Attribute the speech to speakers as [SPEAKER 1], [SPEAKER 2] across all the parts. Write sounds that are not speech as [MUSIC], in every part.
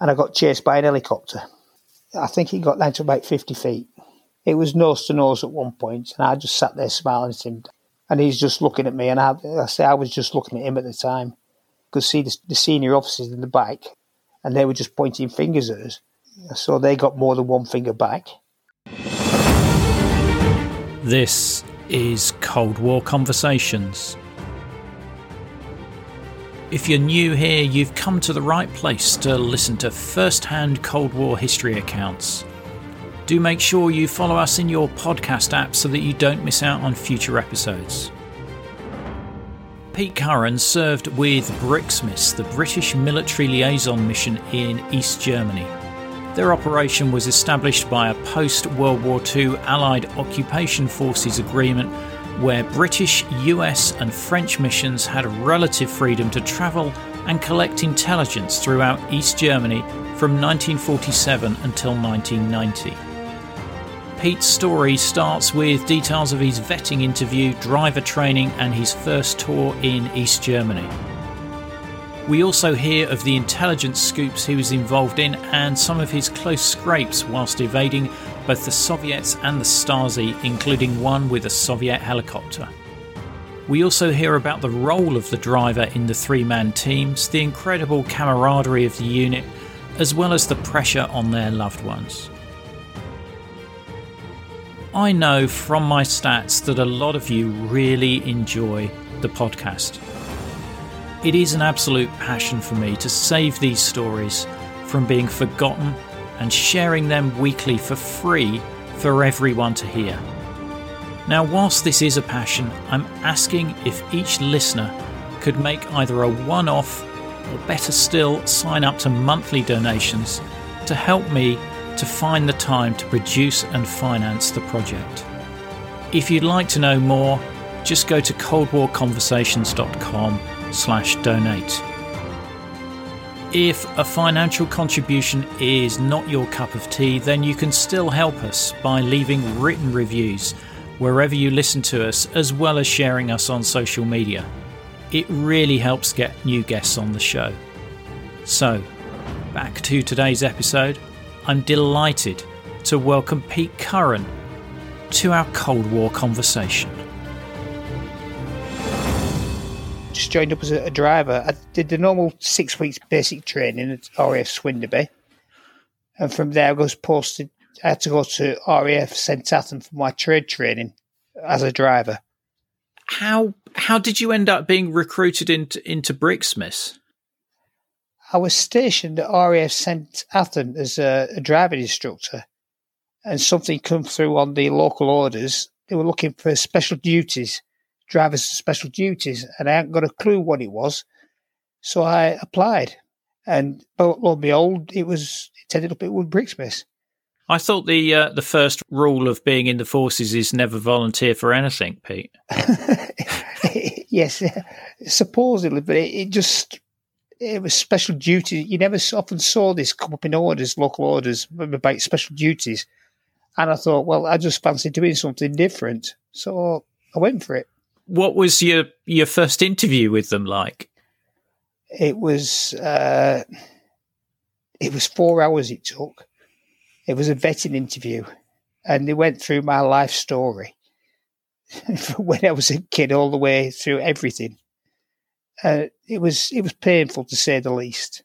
[SPEAKER 1] and I got chased by an helicopter. I think it got down to about 50 feet. It was nose to nose at one point, and I just sat there smiling at him. And he's just looking at me, and I, I say I was just looking at him at the time. Could see the, the senior officers in the back, and they were just pointing fingers at us. So they got more than one finger back.
[SPEAKER 2] This is Cold War Conversations. If you're new here, you've come to the right place to listen to first hand Cold War history accounts. Do make sure you follow us in your podcast app so that you don't miss out on future episodes. Pete Curran served with BRIXMIS, the British military liaison mission in East Germany. Their operation was established by a post World War II Allied Occupation Forces agreement where British, US, and French missions had relative freedom to travel and collect intelligence throughout East Germany from 1947 until 1990. Pete's story starts with details of his vetting interview, driver training, and his first tour in East Germany. We also hear of the intelligence scoops he was involved in and some of his close scrapes whilst evading both the Soviets and the Stasi, including one with a Soviet helicopter. We also hear about the role of the driver in the three man teams, the incredible camaraderie of the unit, as well as the pressure on their loved ones. I know from my stats that a lot of you really enjoy the podcast. It is an absolute passion for me to save these stories from being forgotten and sharing them weekly for free for everyone to hear. Now, whilst this is a passion, I'm asking if each listener could make either a one off or better still, sign up to monthly donations to help me to find the time to produce and finance the project. If you'd like to know more, just go to coldwarconversations.com slash donate. If a financial contribution is not your cup of tea, then you can still help us by leaving written reviews wherever you listen to us, as well as sharing us on social media. It really helps get new guests on the show. So, back to today's episode. I'm delighted to welcome Pete Curran to our Cold War conversation.
[SPEAKER 1] Just joined up as a, driver. I did the normal six weeks basic training at RAF Swinderby, and from there I was posted. I had to go to RAF St Athan for my trade training as a driver.
[SPEAKER 2] How how did you end up being recruited into into BRIXMIS?
[SPEAKER 1] I was stationed at RAF St Athan as a, a driving instructor, and something come through on the local orders. They were looking for special duties, drivers special duties, and I hadn't got a clue what it was. So I applied, and lo and behold, it was it ended up it was BRIXMIS.
[SPEAKER 2] I thought the uh, the first rule of being in the forces is never volunteer for anything, Pete. [LAUGHS]
[SPEAKER 1] yes, supposedly, but it, it just it was special duty. You never often saw this come up in orders, local orders about special duties. And I thought, well, I just fancy doing something different. So I went for it.
[SPEAKER 2] What was your, your first interview with them like?
[SPEAKER 1] It was, uh, it was four hours it took. It was a vetting interview and they went through my life story [LAUGHS] from when I was a kid all the way through everything uh, it was it was painful to say the least.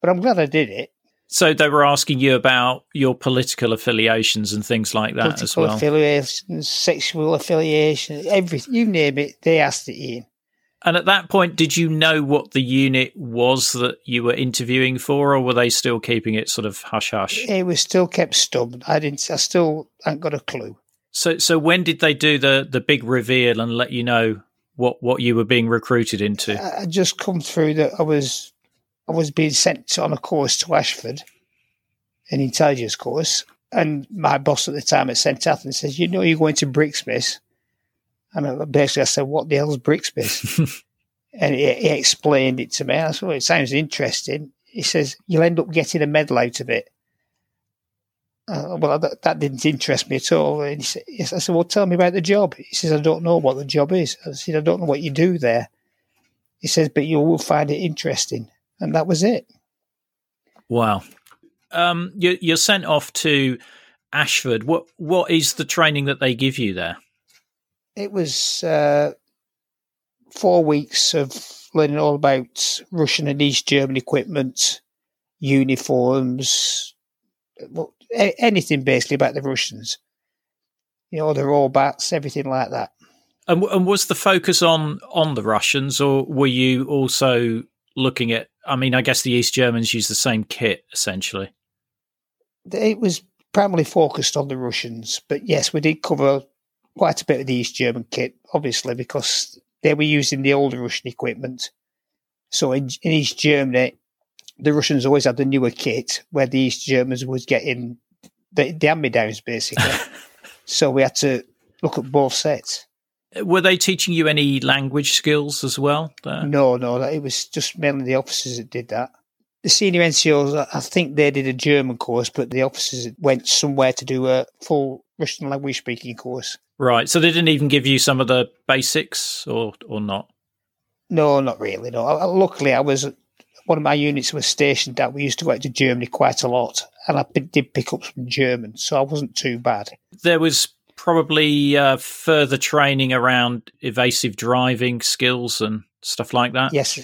[SPEAKER 1] But I'm glad I did it.
[SPEAKER 2] So they were asking you about your political affiliations and things like that political as well.
[SPEAKER 1] Affiliations, sexual affiliation, everything you name it, they asked it, in.
[SPEAKER 2] And at that point, did you know what the unit was that you were interviewing for, or were they still keeping it sort of hush hush?
[SPEAKER 1] It was still kept stubborn. I didn't. I still hadn't got a clue.
[SPEAKER 2] So, so when did they do the the big reveal and let you know what what you were being recruited into?
[SPEAKER 1] I just come through that I was I was being sent on a course to Ashford, an intelligence course, and my boss at the time at St Athan says, "You know, you're going to BRIXMIS," and I, basically I said, "What the hell's BRIXMIS?" [LAUGHS] and he, he, explained it to me. I thought it sounds interesting. He says, "You'll end up getting a medal out of it." Uh, well, that, that, didn't interest me at all. And he said, yes, I said, well, tell me about the job. He says, I don't know what the job is. I said, I don't know what you do there. He says, but you will find it interesting. And that was it.
[SPEAKER 2] Wow. Um, you, you're sent off to Ashford. What what is the training that they give you there?
[SPEAKER 1] It was uh, four weeks of learning all about Russian and East German equipment, uniforms, well, anything basically about the Russians. You know, the rollbacks, everything like that.
[SPEAKER 2] And, and was the focus on on the Russians, or were you also looking at? I mean, I guess the East Germans used the same kit essentially.
[SPEAKER 1] It was primarily focused on the Russians, but yes, we did cover quite a bit of the East German kit, obviously, because they were using the older Russian equipment. So in, in East Germany, the Russians always had the newer kit, where the East Germans was getting the, the hand me downs, basically. [LAUGHS] so we had to look at both sets.
[SPEAKER 2] Were they teaching you any language skills as well?
[SPEAKER 1] There? No, no, it was just mainly the officers that did that. The senior NCOs, I think they did a German course, but the officers went somewhere to do a full Russian language speaking course.
[SPEAKER 2] Right. So they didn't even give you some of the basics, or or not?
[SPEAKER 1] No, not really. No. Luckily, I was one of my units was stationed that We used to go out to Germany quite a lot, and I did pick up some German, so I wasn't too bad.
[SPEAKER 2] There was probably uh, further training around evasive driving skills and stuff like that.
[SPEAKER 1] Yes,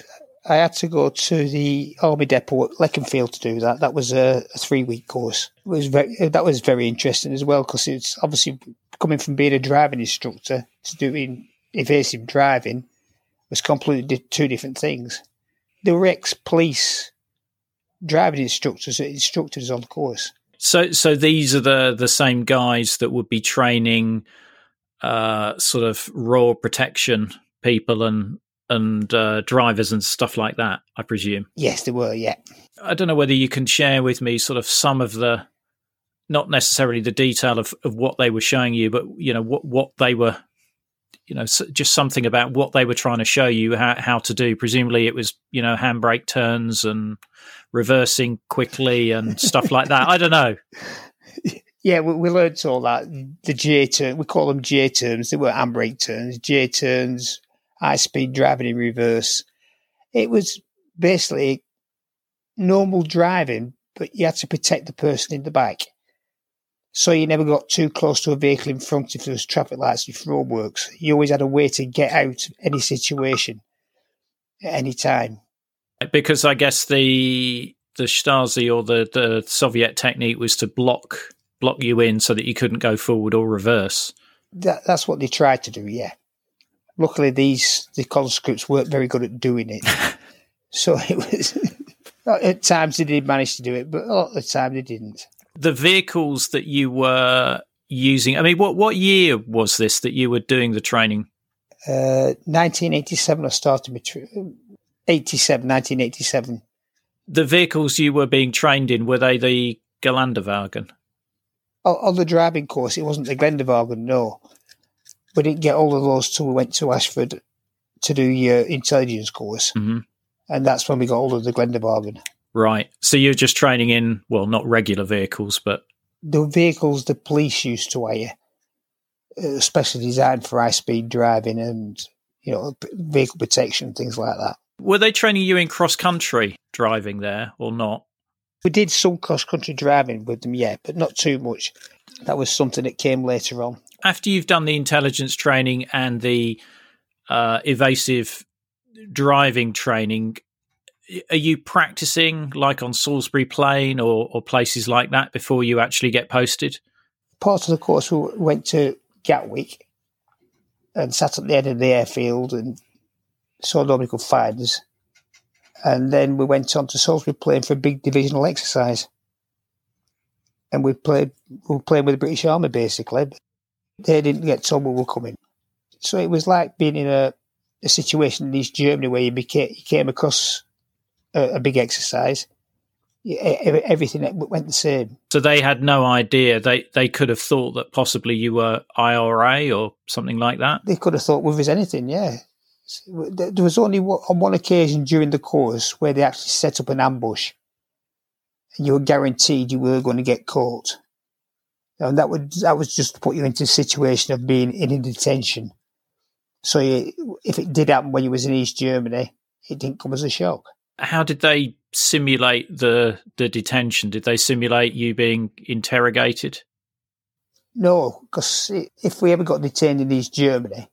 [SPEAKER 1] I had to go to the army depot at Leconfield to do that. That was a, a three week course. It was very that was very interesting as well because it's obviously coming from being a driving instructor to doing evasive driving was completely two different things. They were ex police driving instructors us on the course.
[SPEAKER 2] So, so these are the the same guys that would be training, uh, sort of raw protection people and and uh, drivers and stuff like that. I presume.
[SPEAKER 1] Yes, they were. Yeah.
[SPEAKER 2] I don't know whether you can share with me sort of some of the, not necessarily the detail of, of what they were showing you, but you know what what they were, you know, just something about what they were trying to show you how how to do. Presumably, it was you know handbrake turns and reversing quickly and stuff like that. I don't know. [LAUGHS]
[SPEAKER 1] Yeah, we, we learned all that. The J turn, we call them J turns. They were handbrake turns, J turns, high speed driving in reverse. It was basically normal driving, but you had to protect the person in the back. So you never got too close to a vehicle in front if there was traffic lights if roadworks. You always had a way to get out of any situation at any time
[SPEAKER 2] because I guess the the Stasi or the, the Soviet technique was to block block you in so that you couldn't go forward or reverse.
[SPEAKER 1] That, that's what they tried to do. Yeah. Luckily, these the conscripts weren't very good at doing it, [LAUGHS] so it was. [LAUGHS] at times they did manage to do it, but a lot of the time they didn't.
[SPEAKER 2] The vehicles that you were using. I mean, what what year was this that you were doing the training?
[SPEAKER 1] Uh, 1987. I started my 87, 1987.
[SPEAKER 2] The vehicles you were being trained in, were they the Geländewagen?
[SPEAKER 1] Oh, on the driving course, it wasn't the Geländewagen, no. We didn't get all of those till we went to Ashford to do your intelligence course.
[SPEAKER 2] Mm-hmm.
[SPEAKER 1] And that's when we got all of the Geländewagen.
[SPEAKER 2] Right. So you're just training in, well, not regular vehicles, but.
[SPEAKER 1] The vehicles the police used to hire, especially designed for high speed driving and, you know, vehicle protection, things like that.
[SPEAKER 2] Were they training you in cross country driving there or not?
[SPEAKER 1] We did some cross country driving with them, yeah, but not too much. That was something that came later on.
[SPEAKER 2] After you've done the intelligence training and the uh, evasive driving training, are you practicing like on Salisbury Plain or, or places like that before you actually get posted?
[SPEAKER 1] Part of the course, we went to Gatwick and sat at the end of the airfield and saw nobody could find us. And then we went on to Salisbury Plain for a big divisional exercise. And we played, we were playing with the British Army basically. They didn't get told we were coming. So it was like being in a, a situation in East Germany where you, became, you came across a, a big exercise. Everything went the same.
[SPEAKER 2] So they had no idea. They they could have thought that possibly you were IRA or something like that.
[SPEAKER 1] They could have thought we was anything. Yeah, there was only on one occasion during the course where they actually set up an ambush, and you were guaranteed you were going to get caught. And that would that was just to put you into a situation of being in detention. So you, if it did happen when you was in East Germany, it didn't come as a shock.
[SPEAKER 2] How did they simulate the the detention? Did they simulate you being interrogated?
[SPEAKER 1] No, because if we ever got detained in East Germany,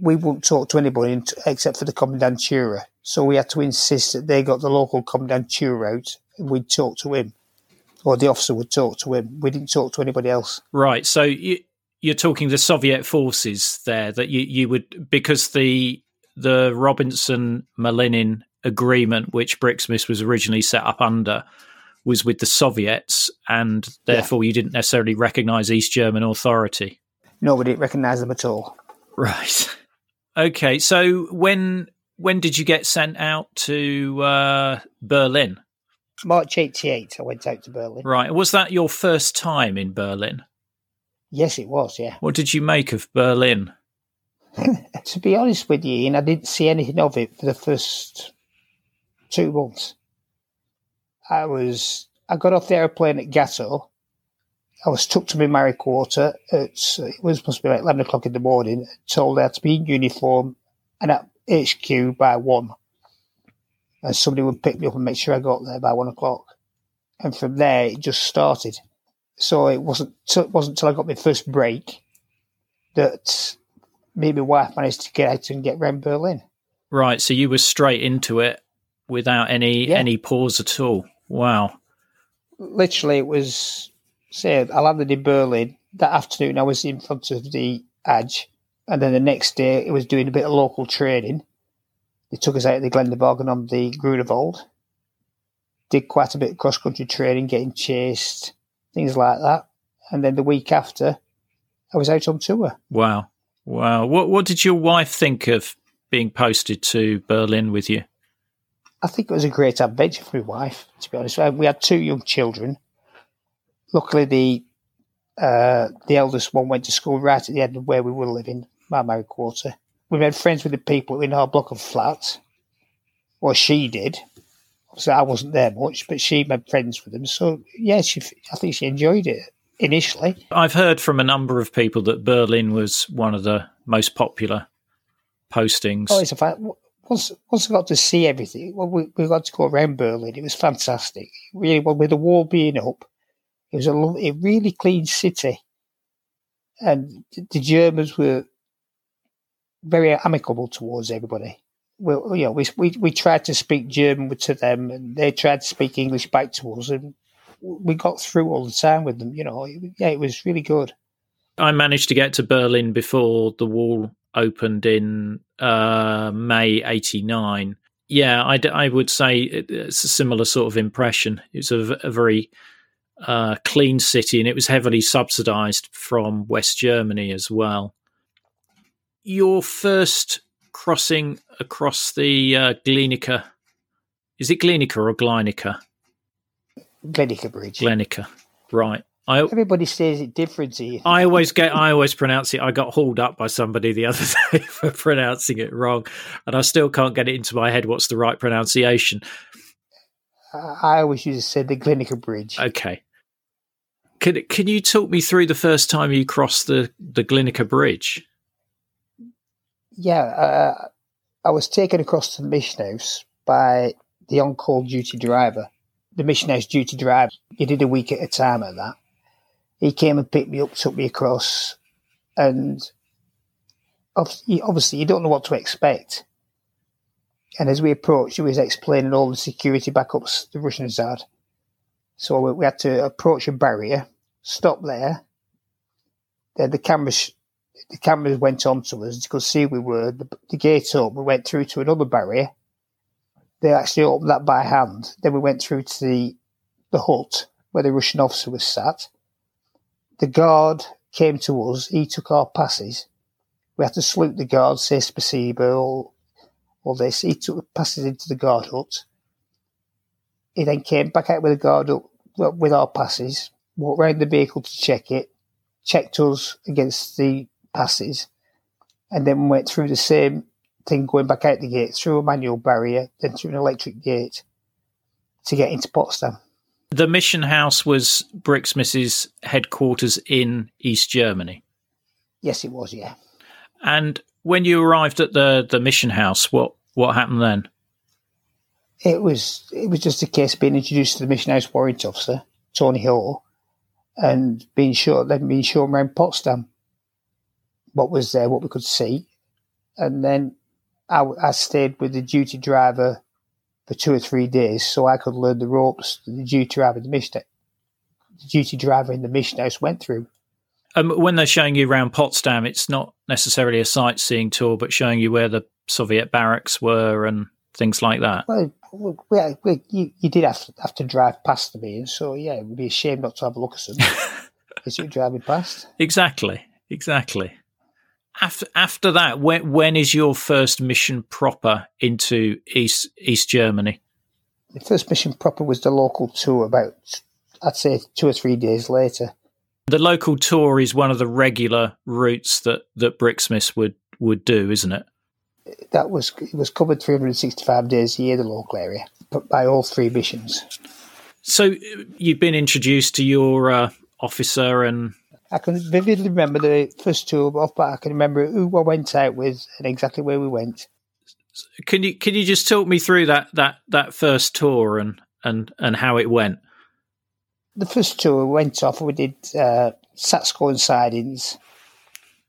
[SPEAKER 1] we wouldn't talk to anybody except for the commandantura. So we had to insist that they got the local commandantura out and we'd talk to him. Or the officer would talk to him. We didn't talk to anybody else.
[SPEAKER 2] Right. So you, you're talking the Soviet forces there that you, you would, because the the Robertson Malinin agreement, which Brixmis was originally set up under, was with the Soviets, and therefore yeah. you didn't necessarily recognize East German authority.
[SPEAKER 1] No, we didn't recognize them at all.
[SPEAKER 2] Right. [LAUGHS] Okay. So when when did you get sent out to uh, Berlin?
[SPEAKER 1] March '88. I went out to Berlin.
[SPEAKER 2] Right. Was that your first time in Berlin?
[SPEAKER 1] Yes, it was. Yeah.
[SPEAKER 2] What did you make of Berlin? [LAUGHS]
[SPEAKER 1] to be honest with you, Ian, I didn't see anything of it for the first two months. I was I got off the airplane at Gatow. I was took to my married quarter. At, it was supposed to be like eleven o'clock in the morning. Told I had to be in uniform and at HQ by one, and somebody would pick me up and make sure I got there by one o'clock. And from there, it just started. So it wasn't it wasn't until I got my first break that me and my wife managed to get out and get around Berlin.
[SPEAKER 2] Right. So you were straight into it without any yeah. any pause at all. Wow.
[SPEAKER 1] Literally, it was. Say, I landed in Berlin that afternoon. I was in front of the Edge, and then the next day, it was doing a bit of local training. They took us out of the Glendeborg on the Grunewald. Did quite a bit of cross country training, getting chased, things like that. And then the week after, I was out on tour.
[SPEAKER 2] Wow. Wow. What what did your wife think of being posted to Berlin with you?
[SPEAKER 1] I think it was a great adventure for my wife, to be honest. We had two young children. Luckily, the uh, the eldest one went to school right at the end of where we were living, my married quarter. We made friends with the people in our block of flats. Well, she did. So I wasn't there much, but she made friends with them. So yeah, she, I think she enjoyed it initially.
[SPEAKER 2] I've heard from a number of people that Berlin was one of the most popular postings.
[SPEAKER 1] Oh, it's a fact once once I got to see everything, well, we, we got to go around Berlin. It was fantastic. Really, well, with the wall being up, it was a, a really clean city, and the Germans were very amicable towards everybody. Well, you know, we, we we tried to speak German to them, and they tried to speak English back to us, and we got through all the time with them. You know, yeah, it was really good.
[SPEAKER 2] I managed to get to Berlin before the wall opened in uh, May 89. Yeah, I, I would say it's a similar sort of impression. It's a, a very uh, clean city and it was heavily subsidized from West Germany as well. Your first crossing across the uh, Glienicke, is it Glienicke or Gleinicke?
[SPEAKER 1] Glienicke Bridge.
[SPEAKER 2] Glienicke, right.
[SPEAKER 1] I, Everybody says it differently.
[SPEAKER 2] I always get, I always pronounce it. I got hauled up by somebody the [LAUGHS] other day for pronouncing it wrong, and I still can't get it into my head what's the right pronunciation.
[SPEAKER 1] I always used to say the Glienicke Bridge.
[SPEAKER 2] Okay. Can can you talk me through the first time you crossed the the Glienicke Bridge?
[SPEAKER 1] Yeah, uh, I was taken across to the mission house by the on-call duty driver. The mission house duty driver. He did a week at a time at that he came and picked me up, took me across, and obviously you don't know what to expect. And as we approached, he was explaining all the security backups the Russians had. So we had to approach a barrier, stop there. Then the cameras, the cameras went on to us. You could see we were the, the gate up. We went through to another barrier. They actually opened that by hand. Then we went through to the the hut where the Russian officer was sat the guard came to us. He took our passes. We had to salute the guard, say spasiba, all, all this. He took the passes into the guard hut. He then came back out with the guard with our passes, walked round the vehicle to check it, checked us against the passes, and then went through the same thing going back out the gate, through a manual barrier, then through an electric gate to get into Potsdam.
[SPEAKER 2] The mission house was Brixmis's headquarters in East Germany.
[SPEAKER 1] Yes, it was. Yeah.
[SPEAKER 2] And when you arrived at the the mission house, what what happened then?
[SPEAKER 1] It was it was just a case of being introduced to the mission house warrant officer, Tony Hall, and being shown then being shown around Potsdam what was there, what we could see, and then I, I stayed with the duty driver for two or three days so I could learn the ropes that the duty driver, the mission, the duty driver in the mission house went through.
[SPEAKER 2] Um, when they're showing you around Potsdam, it's not necessarily a sightseeing tour, but showing you where the Soviet barracks were and things like that.
[SPEAKER 1] Well, we, we, you, you, did have to, have to drive past the Ian, so yeah, it would be a shame not to have a look at them [LAUGHS] as you're driving past.
[SPEAKER 2] Exactly, exactly. After after that, when when is your first mission proper into East East Germany?
[SPEAKER 1] The first mission proper was the local tour. About I'd say two or three days later.
[SPEAKER 2] The local tour is one of the regular routes that that Brixmis would would do, isn't it?
[SPEAKER 1] That was it was covered 365 days a year, the local area, but by all three missions.
[SPEAKER 2] So you've been introduced to your uh, officer and
[SPEAKER 1] I can vividly remember the first tour off, but I can remember who I went out with and exactly where we went.
[SPEAKER 2] Can you can you just talk me through that that that first tour and and and how it went?
[SPEAKER 1] The first tour we went off. We did uh, sat scoring sidings,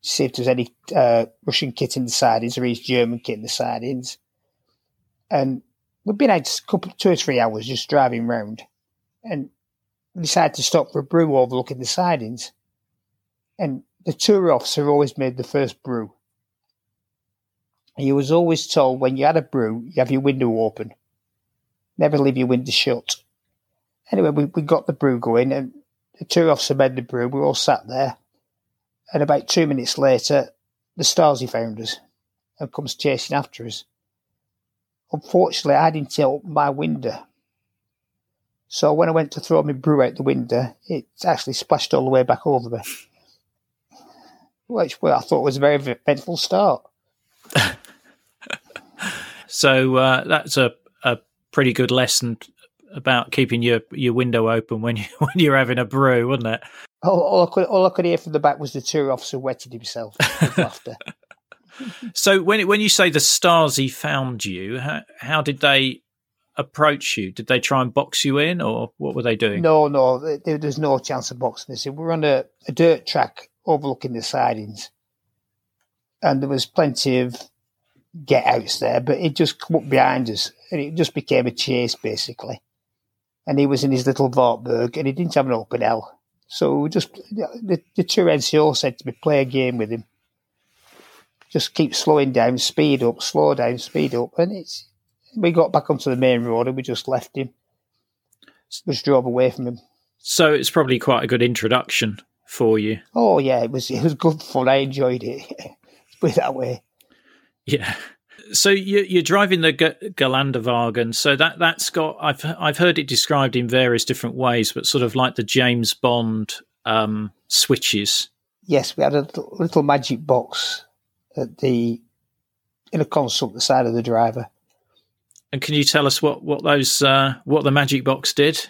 [SPEAKER 1] see if there's any uh, Russian kit in the sidings or East German kit in the sidings, and we've been out a couple two or three hours just driving round, and we decided to stop for a brew overlooking the sidings and the tour officer always made the first brew. He was always told when you had a brew, you have your window open. Never leave your window shut. Anyway, we, we got the brew going and the tour officer made the brew. We all sat there. And about two minutes later, the Stasi found us and comes chasing after us. Unfortunately, I didn't open my window. So when I went to throw my brew out the window, it actually splashed all the way back over me which I thought was a very eventful start. [LAUGHS]
[SPEAKER 2] so uh, that's a, a pretty good lesson about keeping your, your window open when you [LAUGHS] when you're having a brew, wasn't it?
[SPEAKER 1] All, all I could all I could hear from the back was the tour officer wetting himself [LAUGHS] laughter.
[SPEAKER 2] So when when you say the Stasi found you, how, how did they approach you? Did they try and box you in, or what were they doing?
[SPEAKER 1] No, no, there, there's no chance of boxing us. we're on a, a dirt track overlooking the sidings. And there was plenty of get outs there, but he just come up behind us and it just became a chase basically. And he was in his little Wartburg and he didn't have an open L. So just the, the two NCO said to me, play a game with him. Just keep slowing down, speed up, slow down, speed up. And it's we got back onto the main road and we just left him. Just drove away from him.
[SPEAKER 2] So it's probably quite a good introduction for you.
[SPEAKER 1] Oh yeah, it was it was good fun. I enjoyed it. [LAUGHS] Put it that way.
[SPEAKER 2] Yeah. So you, are driving the G-. So that that's got I've I've heard it described in various different ways, but sort of like the James Bond um, switches.
[SPEAKER 1] Yes, we had a little, little magic box at the in a console at the side of the driver.
[SPEAKER 2] And can you tell us what what those uh, what the magic box did?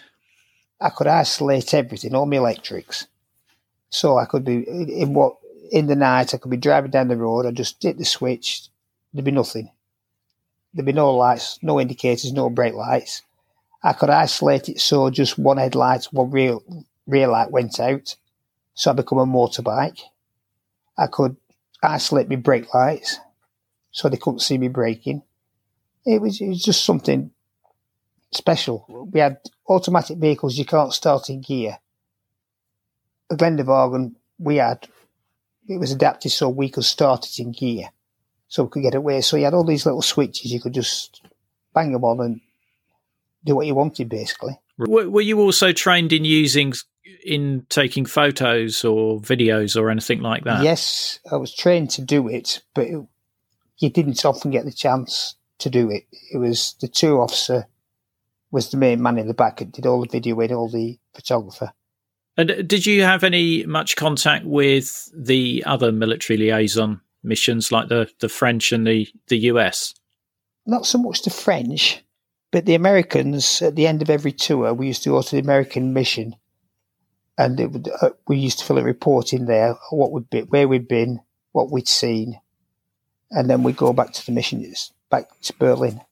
[SPEAKER 1] I could isolate everything, all my electrics. So I could be in what in the night. I could be driving down the road. I just hit the switch. There'd be nothing. There'd be no lights, no indicators, no brake lights. I could isolate it so just one headlight, one rear rear light went out. So I become a motorbike. I could isolate my brake lights so they couldn't see me braking. It was, it was just something special. We had automatic vehicles you can't start in gear. Geländewagen we had, it was adapted so we could start it in gear, so we could get away. So you had all these little switches, you could just bang them on and do what you wanted, basically.
[SPEAKER 2] Were you also trained in using, in taking photos or videos or anything like that?
[SPEAKER 1] Yes, I was trained to do it, but it, you didn't often get the chance to do it. It was the tour officer was the main man in the back and did all the video and all the photographer.
[SPEAKER 2] And did you have any much contact with the other military liaison missions, like the, the French and the, the US?
[SPEAKER 1] Not so much the French, but the Americans. At the end of every tour, we used to go to the American mission, and would, uh, we used to fill a report in there, what would be, where we'd been, what we'd seen, and then we'd go back to the mission, back to Berlin.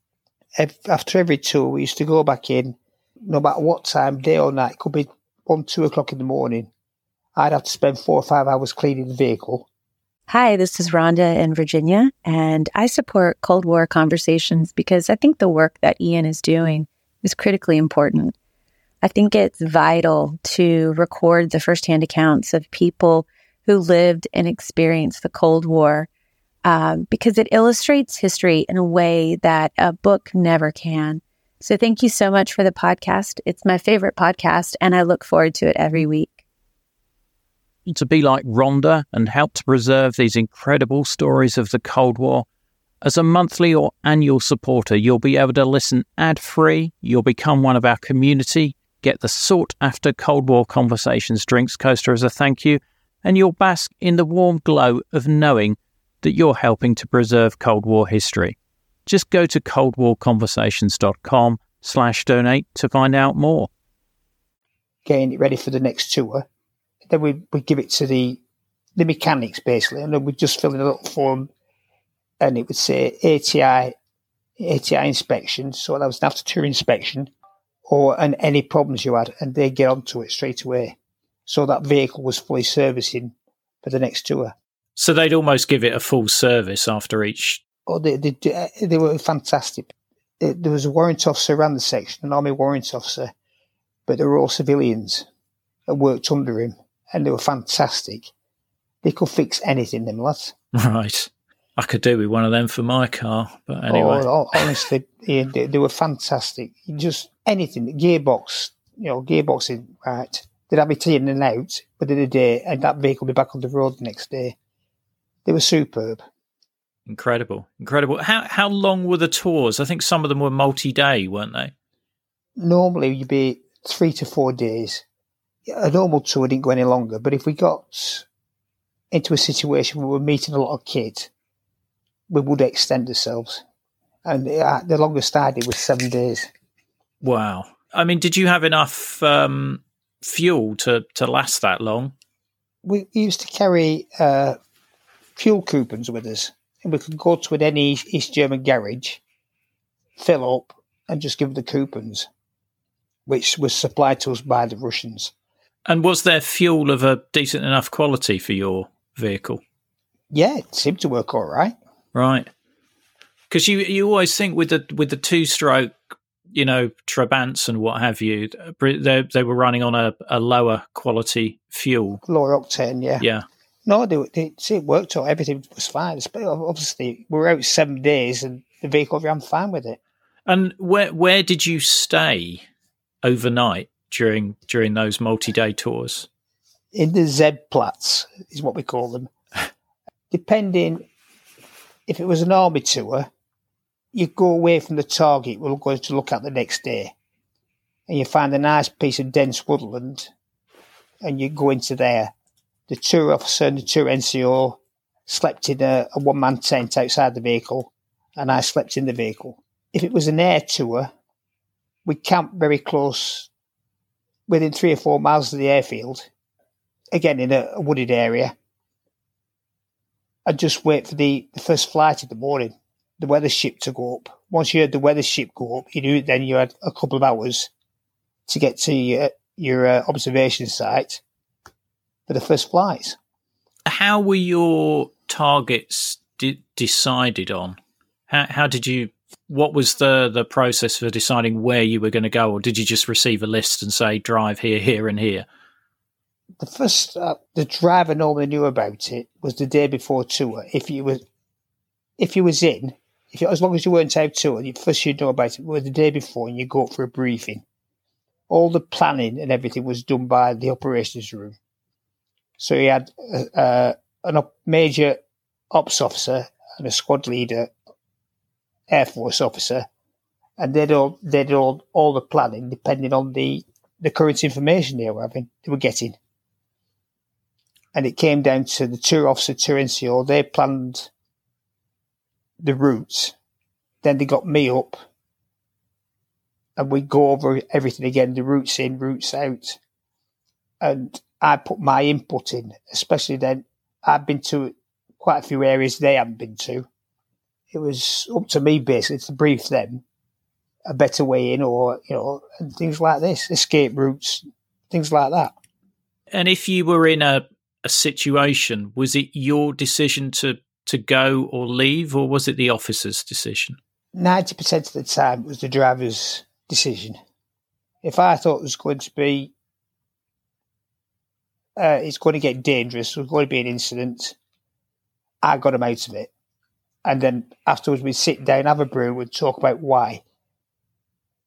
[SPEAKER 1] after every tour, we used to go back in, no matter what time, day or night, could be one, two o'clock in the morning. I'd have to spend four or five hours cleaning the vehicle.
[SPEAKER 3] Hi, this is Rhonda in Virginia, and I support Cold War conversations because I think the work that Ian is doing is critically important. I think it's vital to record the firsthand accounts of people who lived and experienced the Cold War um, because it illustrates history in a way that a book never can. So thank you so much for the podcast. It's my favorite podcast, and I look forward to it every week.
[SPEAKER 2] To be like Rhonda and help to preserve these incredible stories of the Cold War, as a monthly or annual supporter, you'll be able to listen ad free, you'll become one of our community, get the sought after Cold War Conversations drinks coaster as a thank you, and you'll bask in the warm glow of knowing that you're helping to preserve Cold War history. Just go to coldwarconversations.com slash donate to find out more.
[SPEAKER 1] Getting it ready for the next tour. Then we we give it to the the mechanics basically, and then we just fill in a little form and it would say ATI ATI inspection, so that was an after tour inspection, or and any problems you had, and they get onto it straight away. So that vehicle was fully servicing for the next tour.
[SPEAKER 2] So they'd almost give it a full service after each.
[SPEAKER 1] Oh, they they, eh, they were fantastic. There was a warrant officer around the section, an army warrant officer, but they were all civilians that worked under him, and they were fantastic. They could fix anything, them lads. [LAUGHS]
[SPEAKER 2] Right. I could do with one of them for my car, but anyway.
[SPEAKER 1] Oh, oh honestly, [LAUGHS] yeah, they, they, were fantastic. Just anything, gearbox, you know, gearboxing, right? They'd have it in and out within a day, and that vehicle would be back on the road the next day. They were superb.
[SPEAKER 2] Incredible, incredible. How how long were the tours? I think some of them were multi-day, weren't they?
[SPEAKER 1] Normally, you'd be three to four days. A normal tour didn't go any longer, but if we got into a situation where we're meeting a lot of kids, we would extend ourselves. And uh, the longest I did was seven days.
[SPEAKER 2] Wow. I mean, did you have enough um, fuel to, to last that long?
[SPEAKER 1] We used to carry uh, fuel coupons with us, we could go to any East German garage, fill up, and just give the coupons, which was supplied to us by the Russians.
[SPEAKER 2] And was there fuel of a decent enough quality for your vehicle?
[SPEAKER 1] Yeah, it seemed to work all right.
[SPEAKER 2] Right. Because you you always think with the with the two stroke, you know, Trabants and what have you, uh, they they were running on a, a lower quality fuel,
[SPEAKER 1] lower octane. Yeah.
[SPEAKER 2] Yeah.
[SPEAKER 1] No, they, they see, it worked out. Everything was fine. But Obviously, we were out seven days, and the vehicle ran fine with it.
[SPEAKER 2] And where where did you stay overnight during during those multi day tours?
[SPEAKER 1] In the Z platz is what we call them. [LAUGHS] Depending if it was an army tour, you go away from the target we're going to look at the next day. And you find a nice piece of dense woodland and you go into there. The tour officer and the tour NCO slept in a, a one man tent outside the vehicle and I slept in the vehicle. If it was an air tour, we camped very close, within three or four miles of the airfield, again in a, a wooded area I'd just wait for the, the first flight in the morning, the weather ship to go up. Once you heard the weather ship go up, you knew then you had a couple of hours to get to your, your uh, observation site for the first flights.
[SPEAKER 2] How were your targets de- decided on? How, how did you? What was the the process for deciding where you were going to go, or did you just receive a list and say drive here, here, and here?
[SPEAKER 1] the first uh, the driver normally knew about it was the day before tour. If you was if you was in, if you, as long as you weren't out tour, the first you'd know about it was the day before, and you go up for a briefing. All the planning and everything was done by the operations room. So you had a, uh, a major ops officer and a squad leader, air force officer, and they did all they did all, all the planning depending on the the current information they were having they were getting and it came down to the tour officer, tour NCO. They planned the routes. Then they got me up, and we go over everything again: the routes in, routes out, and I put my input in. Especially then, I've been to quite a few areas they haven't been to. It was up to me basically to brief them a better way in, or you know, and things like this, escape routes, things like that.
[SPEAKER 2] And if you were in a, a situation, was it your decision to to go or leave, or was it the officer's decision?
[SPEAKER 1] Ninety percent of the time, it was the driver's decision. If I thought it was going to be, uh, it's going to get dangerous, there's going to be an incident, I got him out of it. And then afterwards, we'd sit down, have a brew, we'd talk about why.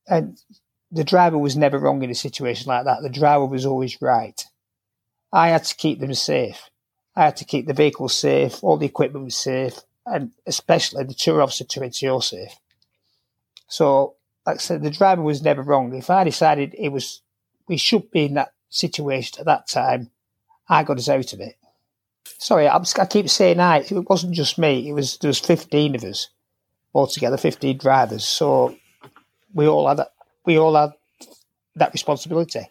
[SPEAKER 1] And the driver was never wrong in a situation like that. The driver was always right. I had to keep them safe. I had to keep the vehicle safe, all the equipment was safe, and especially the tour officer to ensure safe. So, like I said, the driver was never wrong. If I decided it was, we should be in that situation at that time, I got us out of it. Sorry, I'm, i keep saying I. It wasn't just me. It was there was fifteen of us altogether, fifteen drivers. So we all had. We all had that responsibility.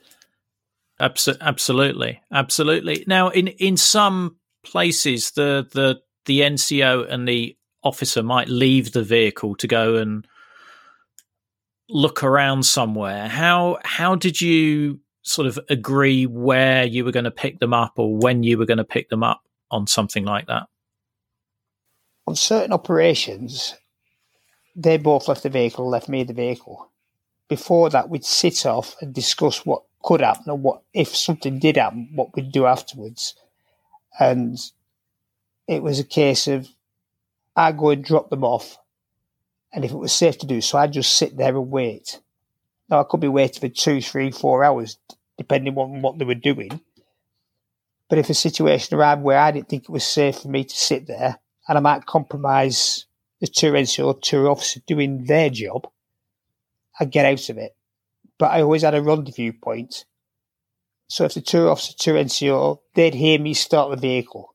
[SPEAKER 2] absolutely, absolutely. Now, in in some places, the the the NCO and the officer might leave the vehicle to go and look around somewhere. How how did you sort of agree where you were going to pick them up or when you were going to pick them up on something like that?
[SPEAKER 1] On certain operations, they both left the vehicle, left me the vehicle. Before that, we'd sit off and discuss what could happen and what, if something did happen, what we'd do afterwards. And it was a case of I go and drop them off, and if it was safe to do so, I'd just sit there and wait. Now I could be waiting for two, three, four hours, depending on what they were doing. But if a situation arrived where I didn't think it was safe for me to sit there, and I might compromise the tour NCO or tour officer doing their job, I'd get out of it. But I always had a rendezvous point. So if the tour officer, tour NCO, they'd hear me start the vehicle,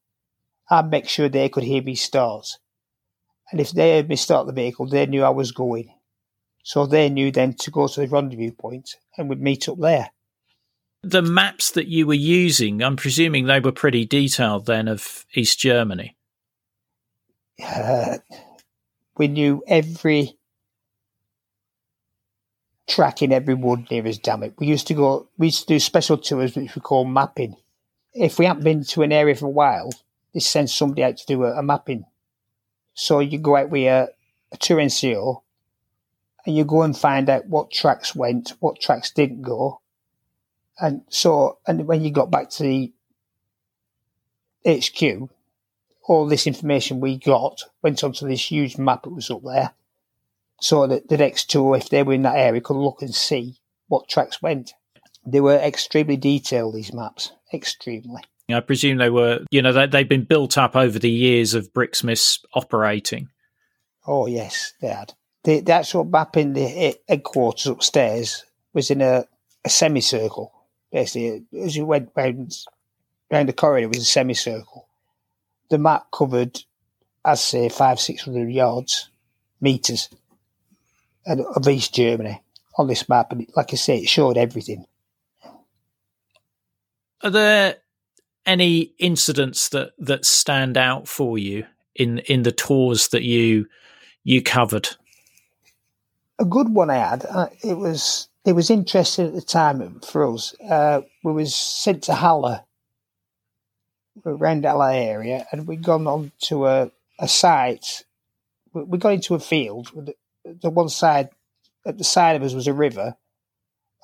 [SPEAKER 1] I'd make sure they could hear me start. And if they heard me start the vehicle, they knew I was going. So they knew then to go to the rendezvous point and we'd meet up there.
[SPEAKER 2] The maps that you were using, I'm presuming they were pretty detailed then of East Germany.
[SPEAKER 1] Uh, we knew every track in every wood near us, damn it. We used to go, we used to do special tours which we call mapping. If we hadn't been to an area for a while, they send somebody out to do a, a mapping. So you go out with a, a tour NCO and you go and find out what tracks went, what tracks didn't go. And so, and when you got back to the HQ, all this information we got went onto this huge map that was up there. So that the next tour, if they were in that area, could look and see what tracks went. They were extremely detailed, these maps, extremely.
[SPEAKER 2] I presume they were, you know, they, they've been built up over the years of Brixmis operating.
[SPEAKER 1] Oh, yes, they had the, the actual map in the headquarters upstairs was in a, a semicircle. Basically, as you went round, round the corridor, it was a semicircle. The map covered, I'd say, five, six hundred yards, meters of East Germany on this map. And like I say, it showed everything.
[SPEAKER 2] Are there any incidents that, that stand out for you in, in the tours that you you covered?
[SPEAKER 1] a good one I had. Uh, it was it was interesting at the time for us. Uh, we was sent to Halle, around Halle area, and we'd gone on to a, a site. We, we got into a field. The, the one side, at the side of us was a river.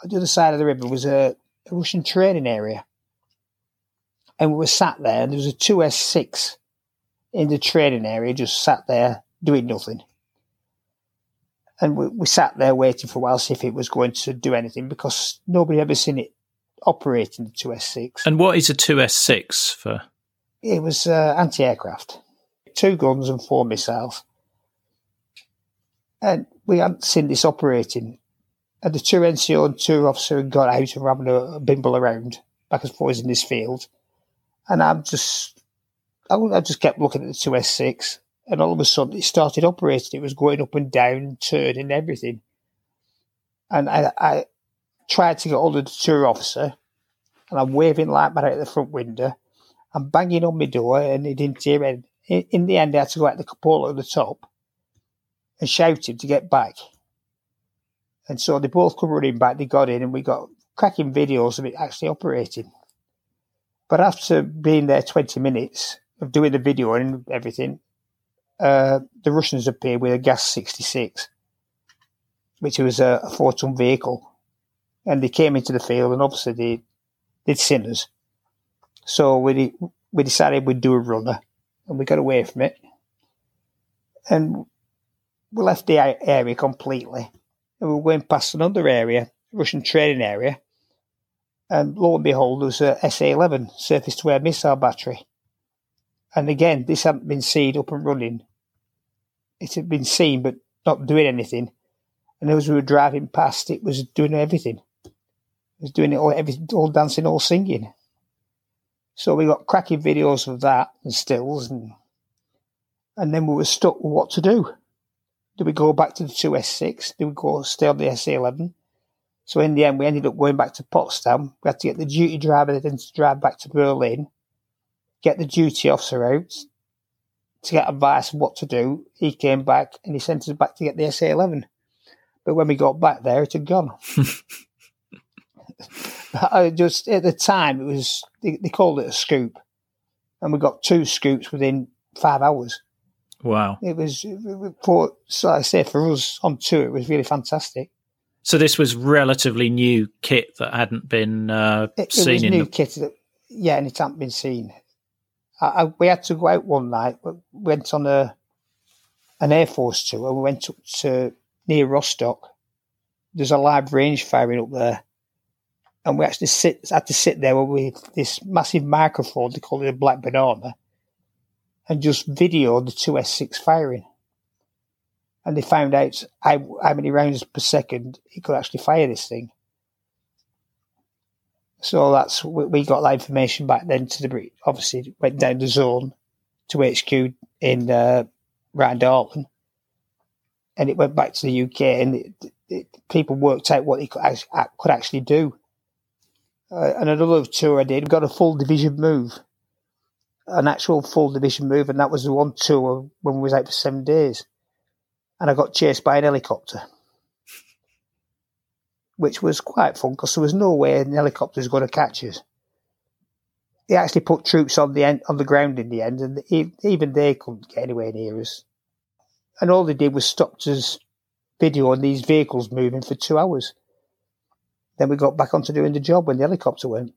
[SPEAKER 1] On the other side of the river was a, a Russian training area. And we were sat there, and there was a 2S6 in the training area, just sat there doing nothing and we, we, sat there waiting for a while, to see if it was going to do anything because nobody ever seen it operating the 2S6.
[SPEAKER 2] And what is a 2S6 for?
[SPEAKER 1] It was uh, anti aircraft, two guns and four missiles. And we hadn't seen this operating. And the two NCO and two officer had got out and having a, a bimble around back and forth in this field. And I'm just, I, I just kept looking at the 2S6 and all of a sudden it started operating. It was going up and down, turning everything. And I, I tried to get hold of the tour officer, and I'm waving like that out the front window. I'm banging on my door, and he didn't hear it. In the end, I had to go out the cupola at the top and shout him to get back. And so they both come running back. They got in, and we got cracking videos of it actually operating. But after being there 20 minutes of doing the video and everything, uh, the Russians appeared with a GAZ 66, which was a, a four ton vehicle. And they came into the field, and obviously they, they'd seen us. So we, we decided we'd do a runner, and we got away from it. And we left the area completely. And we were going past another area, Russian training area, and lo and behold, there was a SA 11 surface to air missile battery. And again, this hadn't been seen up and running. It had been seen, but not doing anything. And as we were driving past, it was doing everything. It was doing it all, everything, all dancing, all singing. So we got cracking videos of that and stills, and and then we were stuck with what to do. Do we go back to the 2S6? Do we go stay on the SA11? So in the end, we ended up going back to Potsdam. We had to get the duty driver then to drive back to Berlin, get the duty officer out to get advice on what to do. He came back and he sent us back to get the SA 11. But when we got back there, it had gone. [LAUGHS] I just at the time, it was they, they called it a scoop, and we got two scoops within five hours.
[SPEAKER 2] Wow!
[SPEAKER 1] It was for so I say for us on tour, it was really fantastic.
[SPEAKER 2] So this was relatively new kit that hadn't been uh,
[SPEAKER 1] it,
[SPEAKER 2] seen
[SPEAKER 1] it was
[SPEAKER 2] in
[SPEAKER 1] new
[SPEAKER 2] the...
[SPEAKER 1] kit that, yeah, and it hadn't been seen. I, we had to go out one night. We went on a an air force tour. and We went up to near Rostock. There's a live range firing up there, and we actually sit had to sit there with this massive microphone. They call it a black banana, and just video the two S six firing and they found out how, how many rounds per second it could actually fire this thing. So that's we got that information back then to the obviously went down the zone to HQ in uh, Rheindahlen, and it went back to the UK, and it, it, people worked out what it could, could actually do. Uh, and another tour I did got a full division move, an actual full division move, and that was the one tour when we was out for seven days. And I got chased by an helicopter, which was quite fun because there was no way an helicopter was going to catch us. They actually put troops on the end, on the ground in the end, and even they couldn't get anywhere near us. And all they did was stopped us videoing these vehicles moving for two hours. Then we got back onto doing the job when the helicopter went.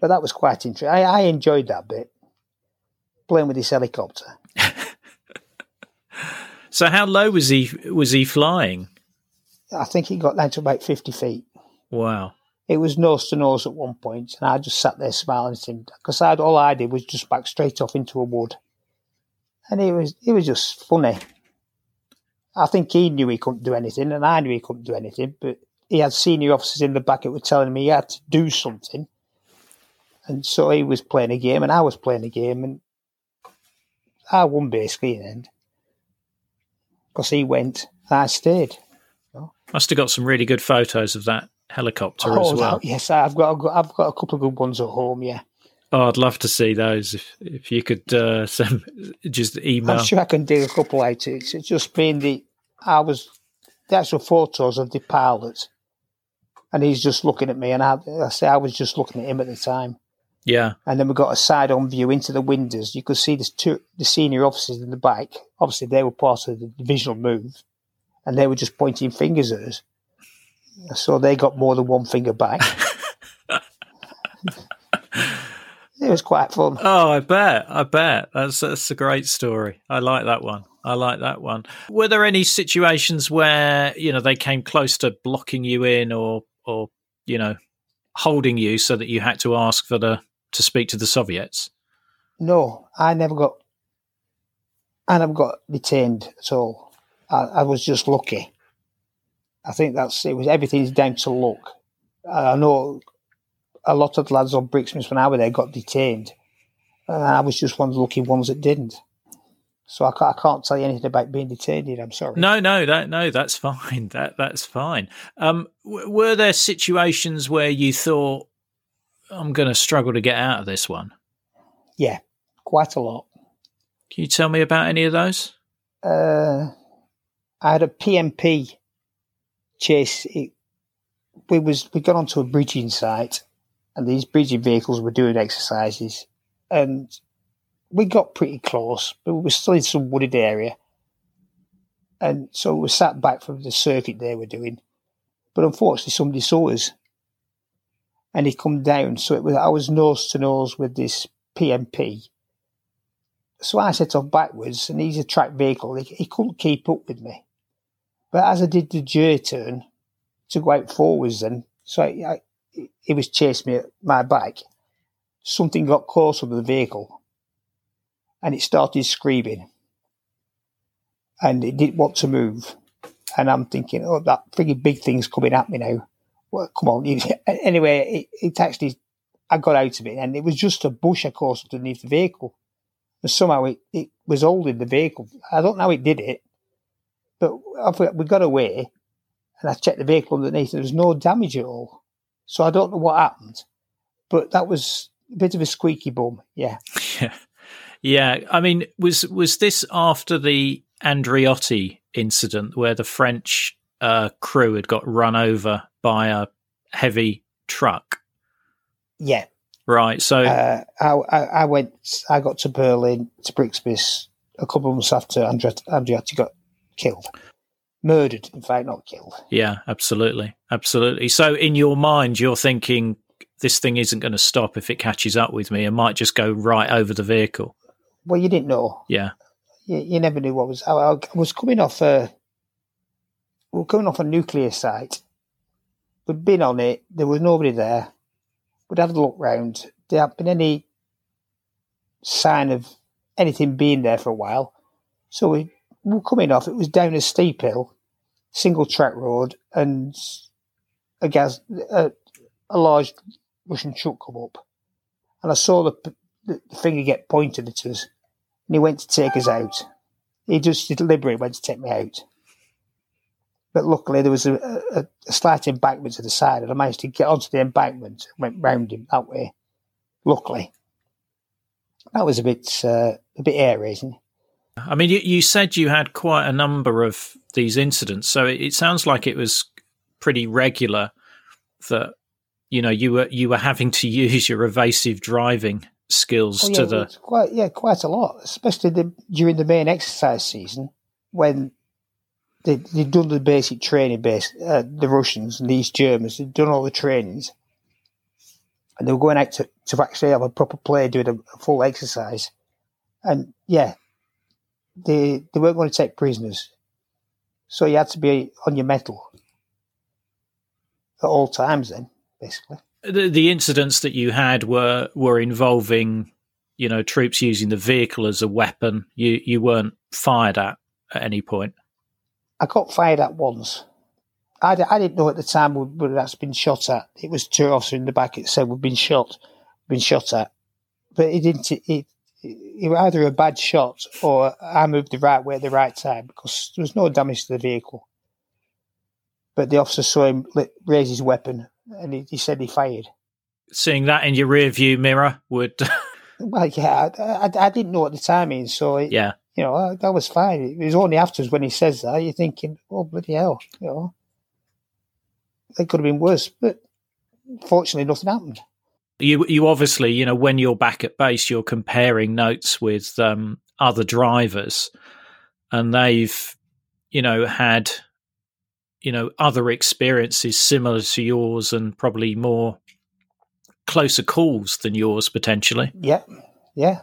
[SPEAKER 1] But that was quite interesting. I, I enjoyed that bit, playing with this helicopter. [LAUGHS]
[SPEAKER 2] So how low was he was he flying?
[SPEAKER 1] I think he got down to about fifty feet.
[SPEAKER 2] Wow.
[SPEAKER 1] It was nose to nose at one point, and I just sat there smiling at him because all I did was just back straight off into a wood, and it was it was just funny. I think he knew he couldn't do anything, and I knew he couldn't do anything, but he had senior officers in the back that were telling me he had to do something, and so he was playing a game, and I was playing a game, and I won basically in the end because he went and I stayed.
[SPEAKER 2] Must have got some really good photos of that helicopter oh, as well.
[SPEAKER 1] That, yes, I've got, I've got I've got a couple of good ones at home. Yeah.
[SPEAKER 2] Oh, I'd love to see those. If if you could uh, [LAUGHS] send just email,
[SPEAKER 1] I'm sure I can dig a couple out. It's just been the I was the actual photos of the pilot, and he's just looking at me, and I, I say I was just looking at him at the time.
[SPEAKER 2] Yeah.
[SPEAKER 1] And then we got a side on view into the windows. You could see the two, the senior officers in the back. Obviously, they were part of the divisional move, and they were just pointing fingers at us. So they got more than one finger back. [LAUGHS] it was quite fun.
[SPEAKER 2] Oh, I bet. I bet. That's that's a great story. I like that one. I like that one. Were there any situations where you know they came close to blocking you in, or or you know holding you so that you had to ask for the to speak to the Soviets?
[SPEAKER 1] No, I never got. I never got detained at all. I, I was just lucky. I think that's it. Was everything's down to luck. I know a lot of the lads on Brixmis when I was there got detained, and I was just one of the lucky ones that didn't. So I can't, I can't tell you anything about being detained. I'm sorry.
[SPEAKER 2] No, no, that no, that's [LAUGHS] fine. That that's fine. Um, w- were there situations where you thought, I'm going to struggle to get out of this one.
[SPEAKER 1] Yeah, quite a lot.
[SPEAKER 2] Can you tell me about any of those?
[SPEAKER 1] Uh, I had a PMP chase. It, we was we got onto a bridging site, and these bridging vehicles were doing exercises, and we got pretty close, but we were still in some wooded area, and so we sat back from the circuit they were doing, but unfortunately somebody saw us, and he come down. So it was I was nose to nose with this PMP. So I set off backwards, and he's a track vehicle. He, he couldn't keep up with me. But as I did the J turn to go out forwards, then so I, I, was chasing me at my back. Something got close under the vehicle, and it started screaming, and it didn't want to move. And I'm thinking, oh, that freaking big thing's coming at me now. Well, come on. [LAUGHS] Anyway, it, it actually, I got out of it, and it was just a bush, of course, underneath the vehicle. And somehow it, it was holding the vehicle. I don't know how it did it, but we got away and I checked the vehicle underneath and there was no damage at all. So I don't know what happened, but that was a bit of a squeaky bum. Yeah. [LAUGHS]
[SPEAKER 2] Yeah. Yeah. I mean, was, was this after the Mariotti incident where the French uh, crew had got run over by a heavy truck?
[SPEAKER 1] Yeah.
[SPEAKER 2] Right. So
[SPEAKER 1] uh, I, I, went, I got to Berlin to Brixmis a couple of months after Mariotti got killed. Murdered, in fact, not killed.
[SPEAKER 2] Yeah, absolutely. Absolutely. So, in your mind, you're thinking this thing isn't going to stop if it catches up with me. It might just go right over the vehicle.
[SPEAKER 1] Well, you didn't know.
[SPEAKER 2] Yeah.
[SPEAKER 1] You, you never knew what was. I, I was coming off a. We were coming off a nuclear site. We'd been on it. There was nobody there. We'd had a look round. There hadn't been any sign of anything being there for a while. So we we were coming off. It was down a steep hill, single track road, and a GAZ a, a large Russian truck come up, and I saw the, the, the finger get pointed at us, and he went to take us out. He just deliberately went to take me out. But luckily, there was a, a, a, slight embankment to the side, and I managed to get onto the embankment and went round him that way. Luckily, that was a bit uh, a bit air raising.
[SPEAKER 2] I mean, you, you said you had quite a number of these incidents, so it, it sounds like it was pretty regular that you know you were you were having to [LAUGHS] use your evasive driving skills
[SPEAKER 1] oh, yeah,
[SPEAKER 2] to the
[SPEAKER 1] quite yeah quite a lot, especially the, during the main exercise season when they they'd done the basic training base. Uh, the Russians and these Germans they'd done all the trainings, and they were going out to, to actually have a proper play doing a, a full exercise. And yeah, they they weren't going to take prisoners, so you had to be on your mettle at all times. Then, basically,
[SPEAKER 2] the, the incidents that you had were were involving, you know, troops using the vehicle as a weapon. You you weren't fired at at any point.
[SPEAKER 1] I got fired at once. I, I didn't know at the time whether that's been shot at. It was two officers in the back. It said we've been shot, been shot at, but it didn't. It, it was either a bad shot or I moved the right way at the right time because there was no damage to the vehicle. But the officer saw him raise his weapon and he, he said he fired.
[SPEAKER 2] Seeing that in your rear view mirror would. [LAUGHS]
[SPEAKER 1] well, yeah, I, I, I, didn't know at the timing, so it,
[SPEAKER 2] yeah,
[SPEAKER 1] you know that was fine. It was only afterwards when he says that you're thinking, "Oh bloody hell!" You know, it could have been worse, but fortunately, nothing happened
[SPEAKER 2] you you obviously you know when you're back at base you're comparing notes with um, other drivers. And they've you know had you know other experiences similar to yours and probably more closer calls than yours potentially.
[SPEAKER 1] Yeah yeah.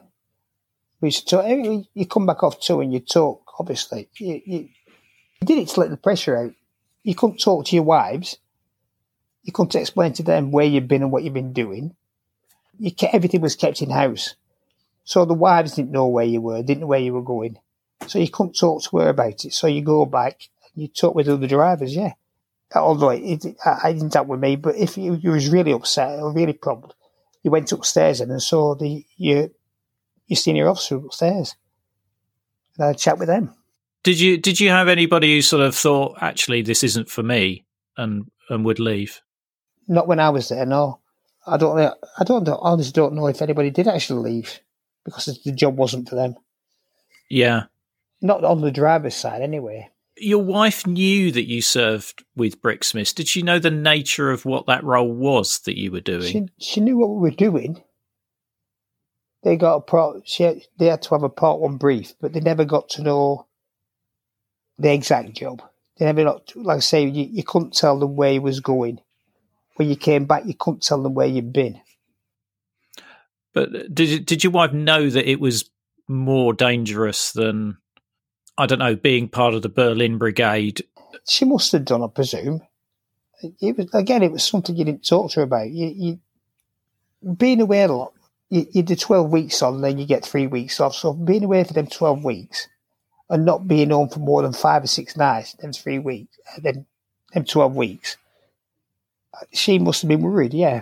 [SPEAKER 1] We talk, you come back off tour and you talk obviously. You, you, you did it to let the pressure out. You couldn't talk to your wives. You couldn't explain to them where you've been and what you've been doing kept, everything was kept in house. So the wives didn't know where you were, didn't know where you were going. So you couldn't talk to her about it. So you go back and you talk with other drivers, yeah. Although it, it, I didn't talk with me, but if you, you was really upset or really problem, you went upstairs and saw the your your senior officer upstairs. And I had a chat with them.
[SPEAKER 2] Did you did you have anybody who sort of thought actually this isn't for me and and would leave?
[SPEAKER 1] Not when I was there, no. I don't know. I don't know, honestly don't know if anybody did actually leave because the job wasn't for them.
[SPEAKER 2] Yeah.
[SPEAKER 1] Not on the driver's side, anyway.
[SPEAKER 2] your wife knew that you served with Brixmis. Did she know the nature of what that role was that you were doing?
[SPEAKER 1] She, she knew what we were doing. They got a part. She had, they had to have a part one brief, but they never got to know the exact job. They never got, like I say, you, you couldn't tell them where he was going. When you came back, you couldn't tell them where you'd been.
[SPEAKER 2] But did did your wife know that it was more dangerous than I don't know, being part of the Berlin Brigade.
[SPEAKER 1] She must have done, I presume. It was again, it was something you didn't talk to her about. You, you being away a lot. You, you do twelve weeks on, then you get three weeks off. So being away for them twelve weeks and not being home for more than five or six nights, then three weeks, then them twelve weeks, she must have been worried. Yeah.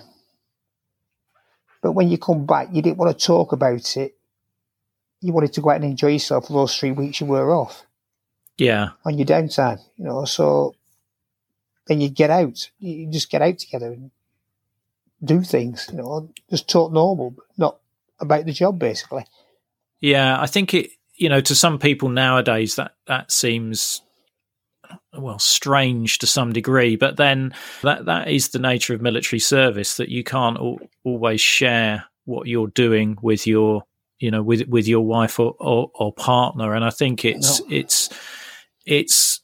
[SPEAKER 1] But when you come back, you didn't want to talk about it you wanted to go out and enjoy yourself for those three weeks you were off.
[SPEAKER 2] Yeah.
[SPEAKER 1] On your downtime, you know, so then you get out. You just get out together and do things, you know, just talk normal, but not about the job, basically.
[SPEAKER 2] Yeah, I think it, you know, to some people nowadays that that seems well strange to some degree, but then that that is the nature of military service that you can't al- always share what you're doing with your you know with with your wife or, or, or partner and i think it's no. it's it's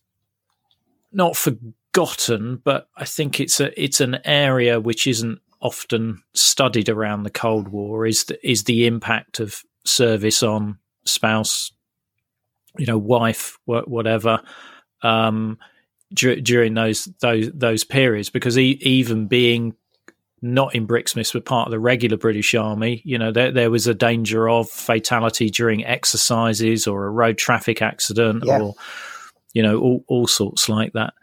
[SPEAKER 2] not forgotten but i think it's a it's an area which isn't often studied around the cold war is the, is the impact of service on spouse you know wife whatever um, during those those those periods because e- even being not in Brixmis, but part of the regular British Army, you know, there, there was a danger of fatality during exercises or a road traffic accident yeah. or, you know, all, all sorts like that.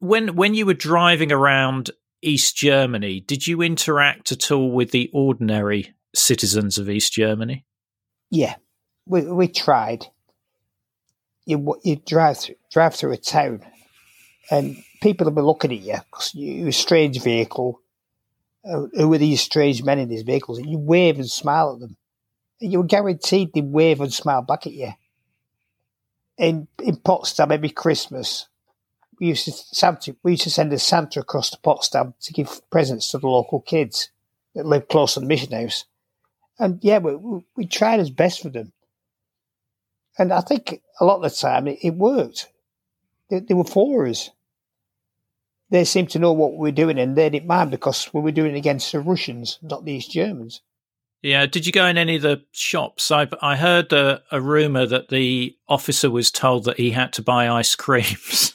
[SPEAKER 2] When when you were driving around East Germany, did you interact at all with the ordinary citizens of East Germany?
[SPEAKER 1] Yeah, we we tried. You drive through, drive through a town, and people will be looking at you because you're a strange vehicle uh, who are these strange men in these vehicles? And you wave and smile at them. And you're guaranteed they wave and smile back at you. In in Potsdam, every Christmas, we used to Santa, we used to send a Santa across to Potsdam to give presents to the local kids that lived close to the mission house. And yeah, we, we tried as best for them. And I think a lot of the time it, it worked. They, they were for us they seemed to know what we were doing and they didn't mind because we were doing it against the Russians, not the East Germans.
[SPEAKER 2] Yeah, did you go in any of the shops? I I heard a, a rumor that the officer was told that he had to buy ice [LAUGHS] creams.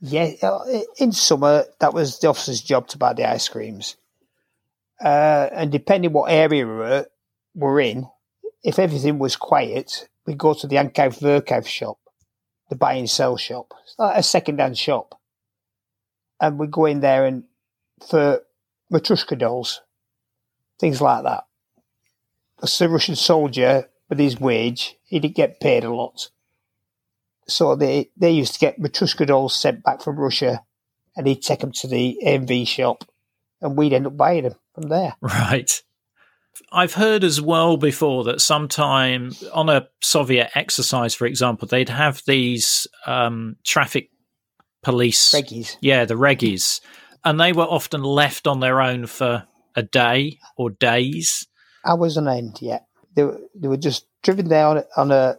[SPEAKER 1] Yeah, uh, in summer that was the officer's job to buy the ice creams, uh, and depending what area we were, we're in, if everything was quiet, we go to the Ankauf Verkauf shop, the buy and sell shop, like a second-hand shop and we go in there and for Matryoshka dolls, things like that. As a Russian soldier with his wage, he didn't get paid a lot. So they, they used to get Matryoshka dolls sent back from Russia and he'd take them to the AMV shop and we'd end up buying them from there. [LAUGHS]
[SPEAKER 2] Right. I've heard as well before that sometime on a Soviet exercise, for example, they'd have these um, traffic police.
[SPEAKER 1] Reggies.
[SPEAKER 2] Yeah, the reggies. And they were often left on their own for a day or days.
[SPEAKER 1] Hours on end, yeah. They were, they were just driven there on, on a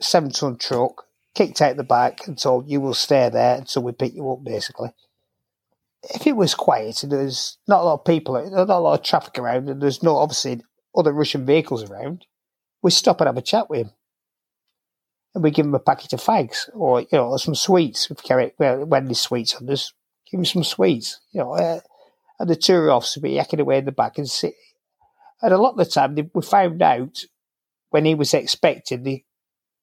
[SPEAKER 1] seven ton truck, kicked out the back, and told you will stay there until we pick you up, basically. If it was quiet and there's not a lot of people, not a lot of traffic around, and there's no obviously other Russian vehicles around, we stop and have a chat with him and we give him a packet of fags or you know some sweets. If carry well, when there's sweets on us, give him some sweets. You know, uh, and the tour officer be yakking away in the back and sit. And a lot of the time, they, we found out when he was expecting the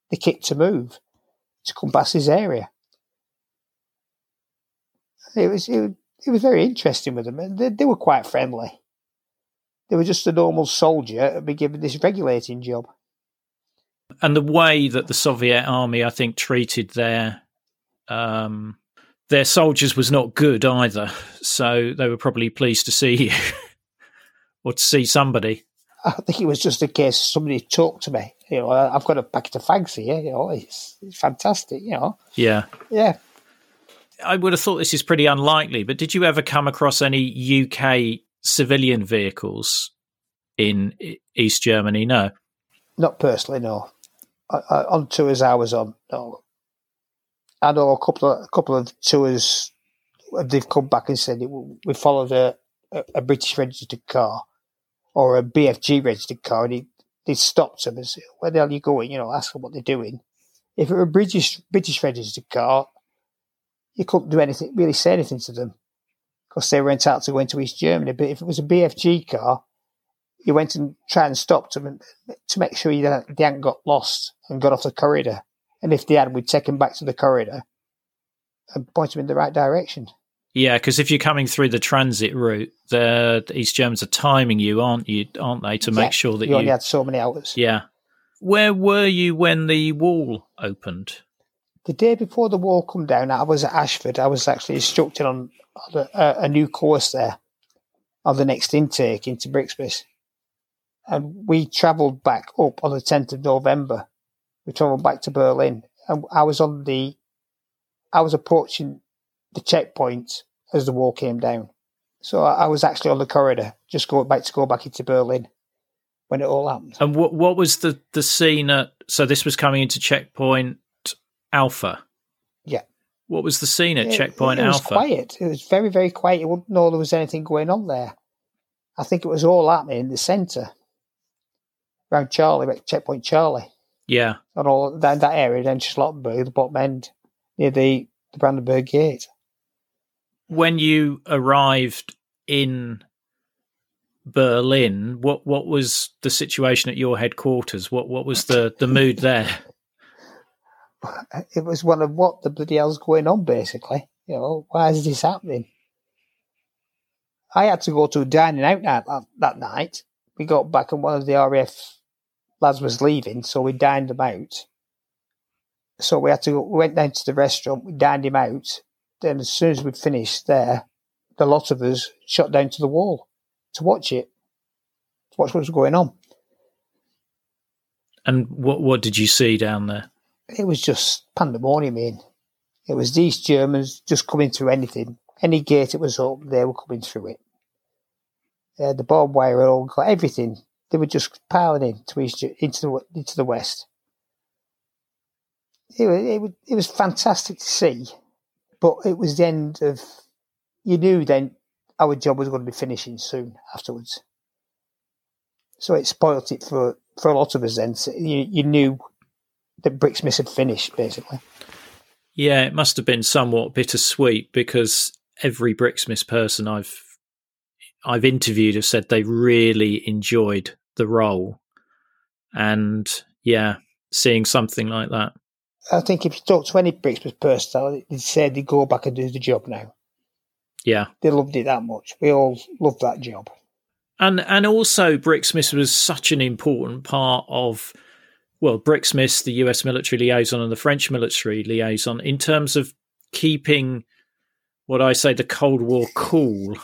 [SPEAKER 1] the kit to move to come past his area. It was it, it was very interesting with them, they, they were quite friendly. They were just a normal soldier and be given this regulating job
[SPEAKER 2] and the way that the Soviet army, I think, treated their um, their soldiers was not good either. So they were probably pleased to see [LAUGHS] you or to see somebody.
[SPEAKER 1] I think it was just a case somebody talked to me. You know, I've got a packet of fags here. You know, it's, it's fantastic. You know,
[SPEAKER 2] Yeah.
[SPEAKER 1] yeah.
[SPEAKER 2] I would have thought this is pretty unlikely, but did you ever come across any UK civilian vehicles in East Germany? No.
[SPEAKER 1] Not personally, no. I, I, on tours I was on, no. I know a couple of a couple of tours. They've come back and said we followed a, a, British registered car or a BFG registered car, and he, they stopped them and said, "Where the hell are you going?" You know, ask them what they're doing. If it were a British British registered car, you couldn't do anything, really say anything to them because they were entitled to go into East Germany. But if it was a BFG car, you went and tried and stopped them to make sure they hadn't got lost and got off the corridor. And if they had, we'd take them back to the corridor and point them in the right direction.
[SPEAKER 2] Yeah, because if you're coming through the transit route, the, the East Germans are timing you, aren't you? Aren't they, to
[SPEAKER 1] Yeah,
[SPEAKER 2] make sure that
[SPEAKER 1] you
[SPEAKER 2] you?
[SPEAKER 1] only had so many hours.
[SPEAKER 2] yeah. Where were you when the wall opened?
[SPEAKER 1] The day before the wall come down, I was at Ashford. I was actually instructed on, a, uh, a new course there on the next intake into Brixmis. And we travelled back up on the 10th of November. We travelled back to Berlin. And I was on the, I was approaching the checkpoint as the wall came down. So I I was actually on the corridor, just going back to go back into Berlin when it all happened.
[SPEAKER 2] And what what was the the scene at? So this was coming into checkpoint Alpha.
[SPEAKER 1] Yeah.
[SPEAKER 2] What was the scene at
[SPEAKER 1] It-
[SPEAKER 2] checkpoint
[SPEAKER 1] it, was
[SPEAKER 2] Alpha?
[SPEAKER 1] quiet. It was very, very quiet. You wouldn't know there was anything going on there. I think it was all happening in the centre, around Charlie, like checkpoint Charlie,
[SPEAKER 2] Yeah.
[SPEAKER 1] and all down that area, then Charlottenburg, the bottom end, near the, the Brandenburg Gate.
[SPEAKER 2] When you arrived in Berlin, what what was the situation at your headquarters? What what was the the mood there? [SIGHS]
[SPEAKER 1] It was one of what the bloody hell's going on, basically. You know, why is this happening? I had to go to a dining out that, that night. We got back and one of the RAF lads was leaving, so we dined him out. So we had to go, we went down to the restaurant, we dined him out. Then as soon as we'd finished there, the lot of us shot down to the wall to watch it, to watch what was going on.
[SPEAKER 2] And what what did you see down there?
[SPEAKER 1] It was just pandemonium in. It was these Germans just coming through anything. Any gate it was open, they were coming through it. Uh, the barbed wire all got everything. They were just piling in to East, into the into the west. It was, it was it was fantastic to see, but it was the end of. You knew then our job was going to be finishing soon afterwards. So it spoilt it for, for a lot of us. Then so you you knew that Brixmis had finished basically.
[SPEAKER 2] Yeah, it must have been somewhat bittersweet because every Brixmis person I've I've interviewed have said they really enjoyed the role, and yeah, seeing something like that.
[SPEAKER 1] I think if you talk to any Brixmis person, they'd say they go back and do the job now.
[SPEAKER 2] Yeah,
[SPEAKER 1] They loved it that much. We all loved that job.
[SPEAKER 2] and and also Brixmis was such an important part of well, Brixmis, the US military liaison, and the French military liaison in terms of keeping what I say the Cold War cool,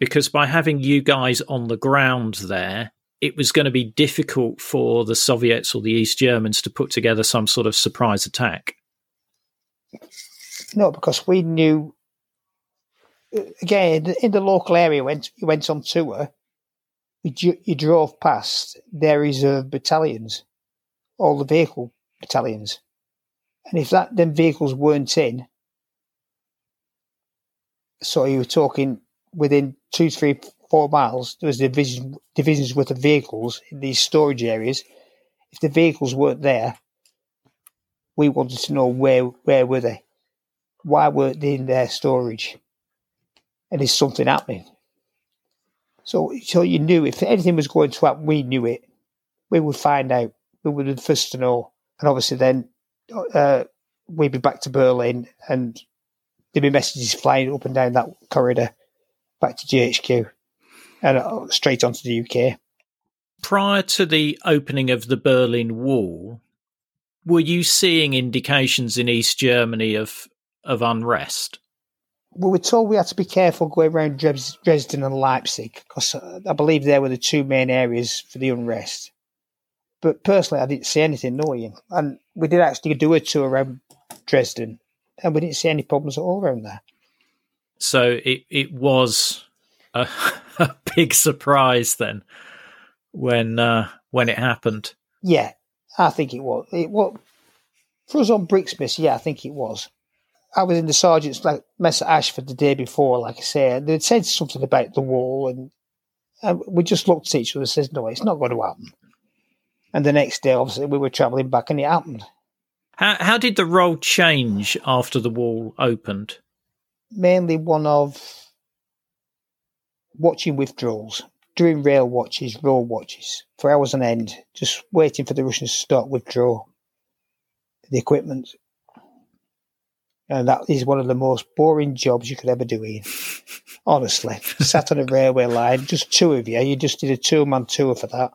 [SPEAKER 2] because by having you guys on the ground there, it was going to be difficult for the Soviets or the East Germans to put together some sort of surprise attack.
[SPEAKER 1] No, because we knew. Again, in the local area, when you went on tour, you, you drove past their reserve uh, battalions, all the vehicle battalions, and if that them vehicles weren't in, so you were talking within two, three, four miles, there was division divisions worth of vehicles in these storage areas. If the vehicles weren't there, we wanted to know where where were they why weren't they in their storage? And is something happening? So, so you knew if anything was going to happen, we knew it. We would find out. We would the first to know. And obviously, then uh, we'd be back to Berlin, and there'd be messages flying up and down that corridor back to GHQ and uh, straight onto the UK.
[SPEAKER 2] Prior to the opening of the Berlin Wall, were you seeing indications in East Germany of of unrest?
[SPEAKER 1] we were told we had to be careful going around Dresden and Leipzig because uh, I believe they were the two main areas for the unrest. But personally, I didn't see anything, no, Ian. And we did actually do a tour around Dresden, and we didn't see any problems at all around there.
[SPEAKER 2] So it, it was a, [LAUGHS] a big surprise then when uh, when it happened.
[SPEAKER 1] Yeah, I think it was. It was for us on Brixmis. Yeah, I think it was. I was in the sergeant's like mess at Ashford the day before, like I said. They'd said something about the wall, and, and we just looked at each other and said, "No, it's not going to happen." And the next day, obviously, we were travelling back, and it happened.
[SPEAKER 2] How how did the role change after the wall opened?
[SPEAKER 1] Mainly one of watching withdrawals, doing rail watches, road watches for hours on end, just waiting for the Russians to start withdraw the equipment. And that is one of the most boring jobs you could ever do, Ian. [LAUGHS] Honestly, sat on a railway line, just two of you. You just did a two man tour for that.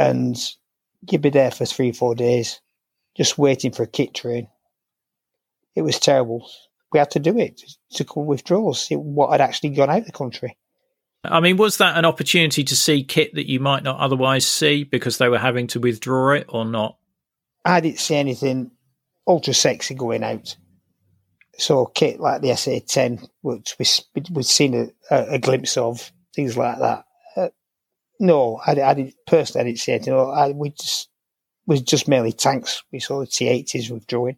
[SPEAKER 1] And you'd be there for three, four days, just waiting for a kit train. It was terrible. We had to do it to call withdrawals, see what had actually gone out of the country.
[SPEAKER 2] I mean, was that an opportunity to see kit that you might not otherwise see because they were having to withdraw it or not?
[SPEAKER 1] I didn't see anything ultra sexy going out. So kit like the SA ten, which we we'd seen a, a, glimpse of things like that. No, I, I, didn't personally. I didn't see anything. I, we just was just mainly tanks. We saw the T eighties withdrawing.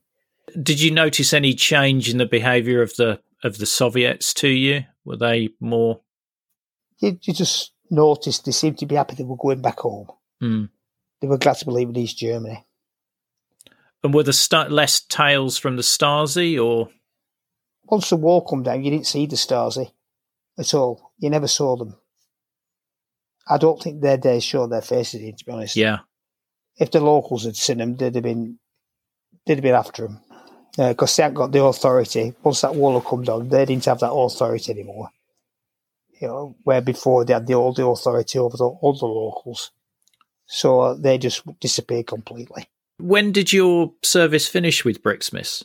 [SPEAKER 2] Did you notice any change in the behaviour of the of the Soviets to you? Were they more?
[SPEAKER 1] You, you just noticed they seemed to be happy they were going back home.
[SPEAKER 2] Mm.
[SPEAKER 1] They were glad to be leaving East Germany.
[SPEAKER 2] And were there less tails from the Stasi, or
[SPEAKER 1] once the wall come down, you didn't see the Stasi at all. You never saw them. I don't think their days showed their faces in, to be honest.
[SPEAKER 2] Yeah.
[SPEAKER 1] If the locals had seen them, they'd have been, they'd have been after them. Because uh, they hadn't got the authority. Once that wall had come down, they didn't have that authority anymore. You know, where before they had the, all the authority over the, all the locals. So uh, they just disappeared completely.
[SPEAKER 2] When did your service finish with Brixmis?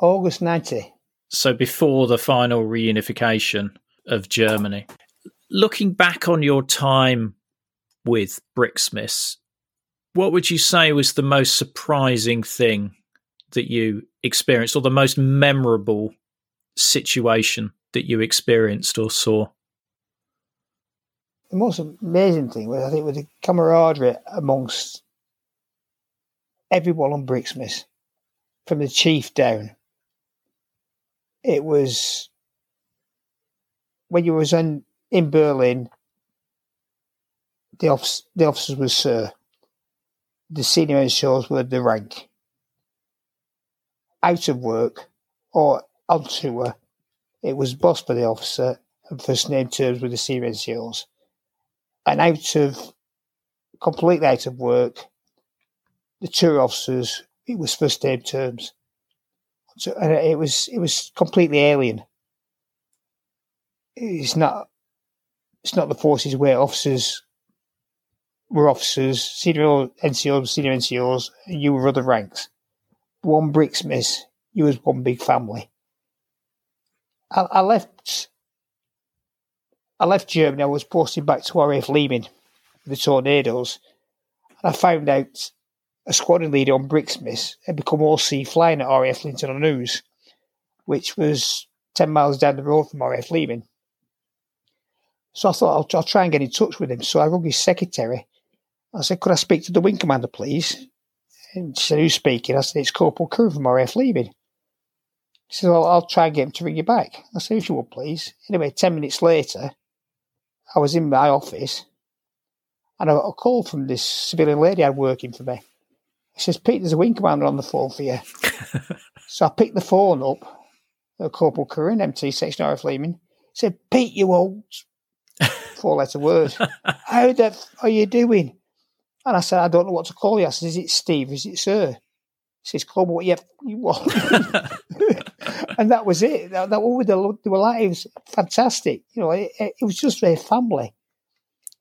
[SPEAKER 1] August 90
[SPEAKER 2] so before the final reunification of Germany. Looking back on your time with Brixmis, what would you say was the most surprising thing that you experienced or the most memorable situation that you experienced or saw?
[SPEAKER 1] The most amazing thing was, I think, was the camaraderie amongst everyone on Brixmis, from the chief down it was when you was in in Berlin. The office, the officers were sir. The senior NCOs were the rank. Out of work or on tour, it was boss for the officer and first name terms with the senior NCOs. And out of completely out of work, the tour officers, it was first name terms. So and it was it was completely alien. It's not it's not the forces where officers were officers, senior NCOs, senior NCOs, you were other ranks. One Brixmis, you was one big family. I, I left I left Germany, I was posted back to RAF Leeming, the tornadoes, and I found out a squadron leader on Brixmis had become all OC flying at RAF Linton-on-Ouse, which was 10 miles down the road from RAF Leeming. So I thought I'll, I'll, try and get in touch with him. So I rang his secretary. I said, Could I speak to the wing commander, please? And she said, Who's speaking? I said, It's Corporal Crew from RAF Leeming. She said, well, I'll try and get him to ring you back. I said, If you would, please. Anyway, 10 minutes later, I was in my office and I got a call from this civilian lady I working for me. She says, Pete, there's a wing commander on the phone for you. [LAUGHS] so I picked the phone up, uh, Corporal Curran, MT Section RF Leeming. He said, Pete, you old four letter word. [LAUGHS] How the f- are you doing? And I said, I don't know what to call you. I said, Is it Steve? Is it Sir? He says, Call what you, want. [LAUGHS] and that was it. That, that oh, what they were like. It was fantastic. You know, it, it was just a family.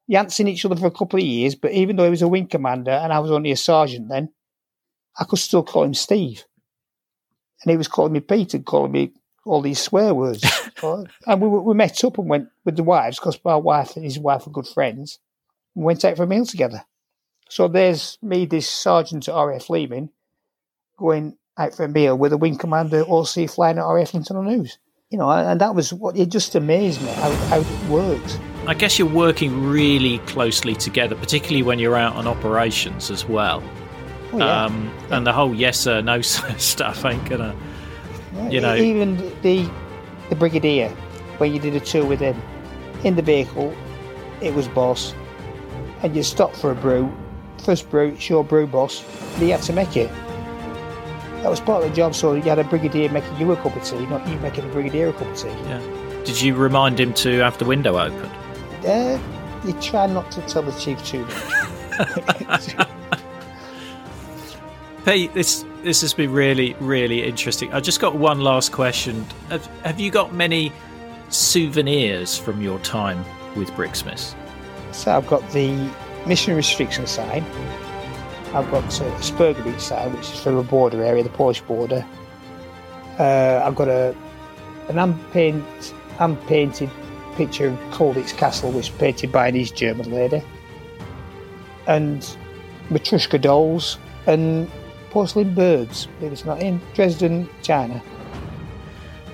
[SPEAKER 1] You hadn't seen each other for a couple of years, but even though he was a wing commander and I was only a sergeant then, I could still call him Steve. And he was calling me Pete and calling me all these swear words. [LAUGHS] and we, we met up and went with the wives because my wife and his wife are good friends. We went out for a meal together. So there's me, this sergeant at RAF Leeming, going out for a meal with a wing commander sea flying at RAF Linton on the news. You know, and that was what it just amazed me how, how it worked.
[SPEAKER 2] I guess you're working really closely together, particularly when you're out on operations as well.
[SPEAKER 1] Oh, yeah.
[SPEAKER 2] Um, and the whole yes sir no [LAUGHS] sir stuff ain't gonna
[SPEAKER 1] Yeah,
[SPEAKER 2] you know-
[SPEAKER 1] even the the brigadier when you did a tour with him in the vehicle, it was boss, and you stopped for a brew. First brew, it's your brew boss, and he had to make it. That was part of the job. So you had a brigadier making you a cup of tea, not you making the brigadier a cup of tea.
[SPEAKER 2] yeah. Did you remind him to have the window open?
[SPEAKER 1] Uh, you try not to tell the chief too much. [LAUGHS] [LAUGHS]
[SPEAKER 2] Pete, this this has been really really interesting. I just got one last question. Have, have you got many souvenirs from your time with Brixmis?
[SPEAKER 1] So I've got the mission restriction sign. I've got a Sperrgebiet sign, which is for the border area, the Polish border. Uh, I've got a an hand paint, hand painted picture of Colditz Castle, which was painted by an East German lady, and Matryoshka dolls and porcelain birds. Believe it's not, in Dresden, China.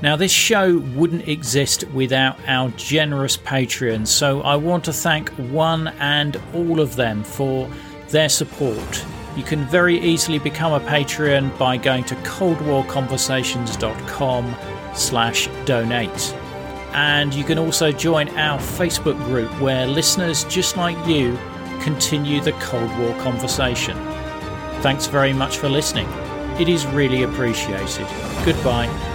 [SPEAKER 2] Now, this show wouldn't exist without our generous Patreons, so I want to thank one and all of them for their support. You can very easily become a Patreon by going to coldwarconversations.com slash donate. And you can also join our Facebook group where listeners just like you continue the Cold War conversation. Thanks very much for listening. It is really appreciated. Goodbye.